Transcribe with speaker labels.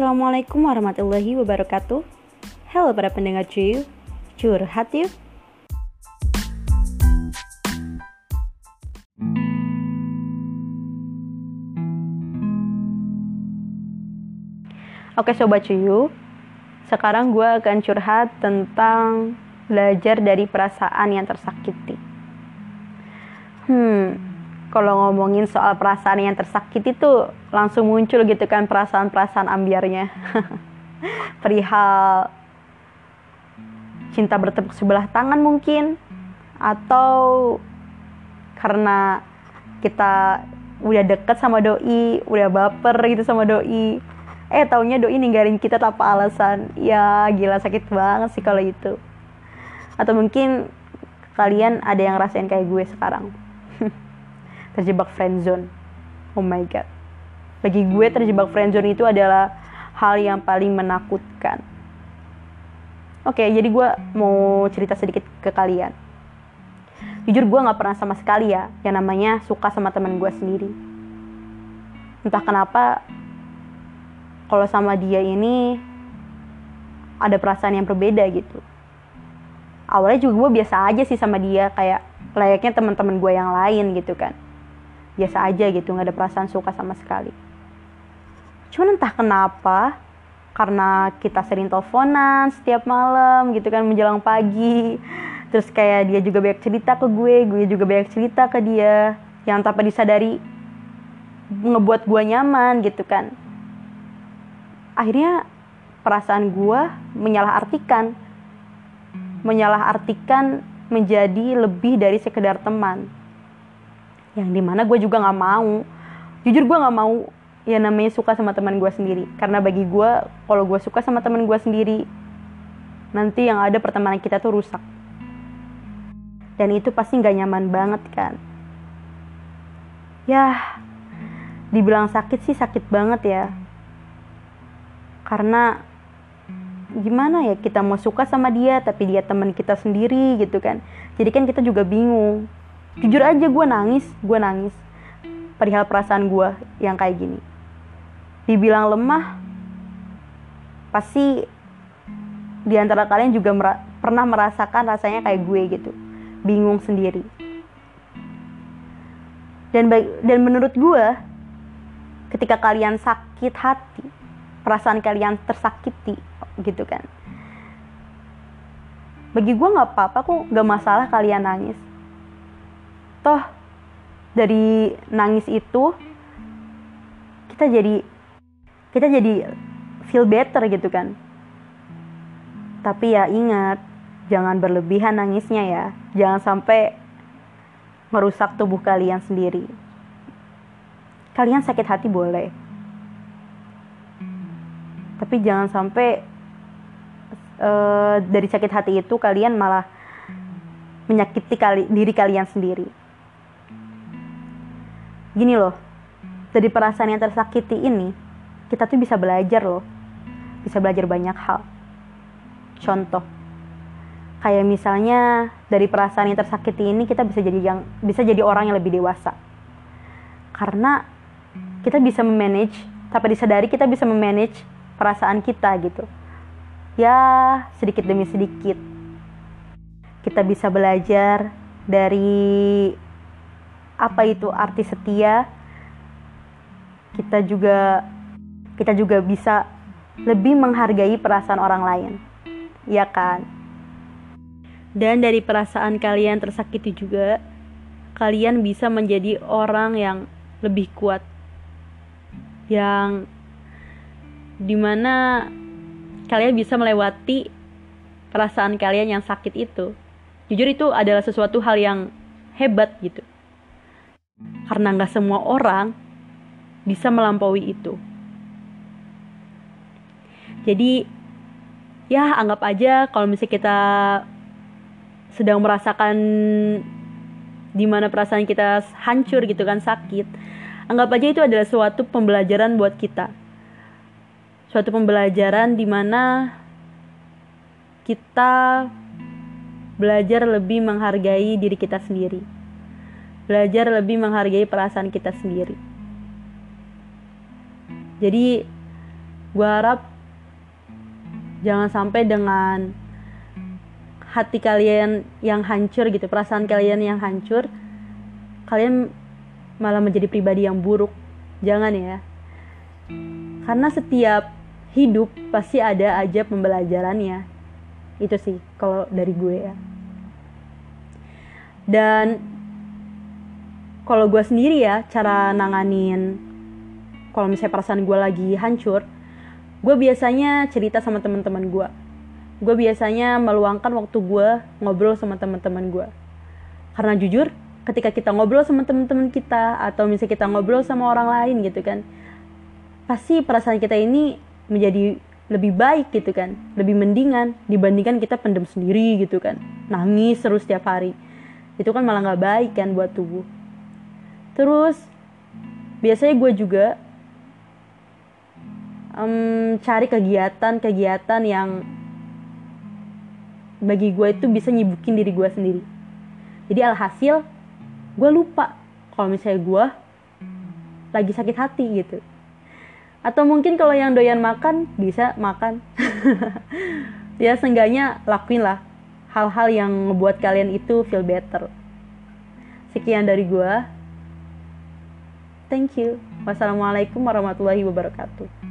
Speaker 1: Assalamualaikum warahmatullahi wabarakatuh. Halo para pendengar cuy, curhat yuk. Oke sobat cuyu, sekarang gue akan curhat tentang belajar dari perasaan yang tersakiti. Hmm, kalau ngomongin soal perasaan yang tersakiti tuh langsung muncul gitu kan perasaan-perasaan ambiarnya. Perihal cinta bertepuk sebelah tangan mungkin atau karena kita udah deket sama doi, udah baper gitu sama doi, eh taunya doi ninggalin kita tanpa alasan. Ya gila sakit banget sih kalau itu. Atau mungkin kalian ada yang rasain kayak gue sekarang terjebak friendzone oh my god. Bagi gue terjebak friendzone itu adalah hal yang paling menakutkan. Oke jadi gue mau cerita sedikit ke kalian. Jujur gue nggak pernah sama sekali ya yang namanya suka sama teman gue sendiri. Entah kenapa kalau sama dia ini ada perasaan yang berbeda gitu. Awalnya juga gue biasa aja sih sama dia kayak layaknya teman-teman gue yang lain gitu kan biasa aja gitu nggak ada perasaan suka sama sekali. Cuman entah kenapa karena kita sering teleponan setiap malam gitu kan menjelang pagi. Terus kayak dia juga banyak cerita ke gue gue juga banyak cerita ke dia. Yang tanpa disadari ngebuat gue nyaman gitu kan. Akhirnya perasaan gue menyalahartikan. Menyalahartikan menjadi lebih dari sekedar teman yang di mana gue juga nggak mau. Jujur gue nggak mau ya namanya suka sama teman gue sendiri. Karena bagi gue kalau gue suka sama teman gue sendiri nanti yang ada pertemanan kita tuh rusak. Dan itu pasti nggak nyaman banget kan? Ya dibilang sakit sih sakit banget ya. Karena gimana ya kita mau suka sama dia tapi dia teman kita sendiri gitu kan. Jadi kan kita juga bingung jujur aja gue nangis gue nangis. Perihal perasaan gue yang kayak gini. Dibilang lemah pasti di antara kalian juga mer pernah merasakan rasanya kayak gue gitu. Bingung sendiri. Dan dan menurut gue ketika kalian sakit hati perasaan kalian tersakiti gitu kan. Bagi gue nggak apa-apa kok nggak masalah kalian nangis toh dari nangis itu kita jadi kita jadi feel better gitu kan. Tapi ya ingat jangan berlebihan nangisnya ya. Jangan sampai merusak tubuh kalian sendiri. Kalian sakit hati boleh. Tapi jangan sampai uh, dari sakit hati itu kalian malah menyakiti kali, diri kalian sendiri gini loh dari perasaan yang tersakiti ini kita tuh bisa belajar loh. Bisa belajar banyak hal. Contoh kayak misalnya dari perasaan yang tersakiti ini kita bisa jadi yang bisa jadi orang yang lebih dewasa. Karena kita bisa memanage tanpa disadari kita bisa memanage perasaan kita gitu. Ya sedikit demi sedikit. Kita bisa belajar dari apa itu arti setia kita juga kita juga bisa lebih menghargai perasaan orang lain ya kan dan dari perasaan kalian tersakiti juga kalian bisa menjadi orang yang lebih kuat yang di mana kalian bisa melewati perasaan kalian yang sakit itu. Jujur itu adalah sesuatu hal yang hebat gitu. Karena nggak semua orang bisa melampaui itu. Jadi ya anggap aja kalau misalnya kita sedang merasakan di mana perasaan kita hancur gitu kan sakit anggap aja itu adalah suatu pembelajaran buat kita suatu pembelajaran di mana kita belajar lebih menghargai diri kita sendiri. Belajar lebih menghargai perasaan kita sendiri. Jadi gue harap jangan sampai dengan hati kalian yang hancur gitu perasaan kalian yang hancur kalian malah menjadi pribadi yang buruk. Jangan ya. Karena setiap hidup pasti ada aja pembelajarannya. Itu sih kalau dari gue ya. Dan kalau gue sendiri ya cara nanganin kalau misalnya perasaan gue lagi hancur gue biasanya cerita sama teman-teman gue gue biasanya meluangkan waktu gue ngobrol sama teman-teman gue karena jujur ketika kita ngobrol sama teman-teman kita atau misalnya kita ngobrol sama orang lain gitu kan pasti perasaan kita ini menjadi lebih baik gitu kan lebih mendingan dibandingkan kita pendem sendiri gitu kan nangis terus setiap hari. Itu kan malah nggak baik kan buat tubuh terus biasanya gue juga um, cari kegiatan-kegiatan yang bagi gue itu bisa nyibukin diri gue sendiri. Jadi alhasil gue lupa kalau misalnya gue lagi sakit hati gitu. Atau mungkin kalau yang doyan makan bisa makan. Ya seenggaknya lakuin lah hal-hal yang membuat kalian itu feel better. Sekian dari gue thank you. Wassalamualaikum warahmatullahi wabarakatuh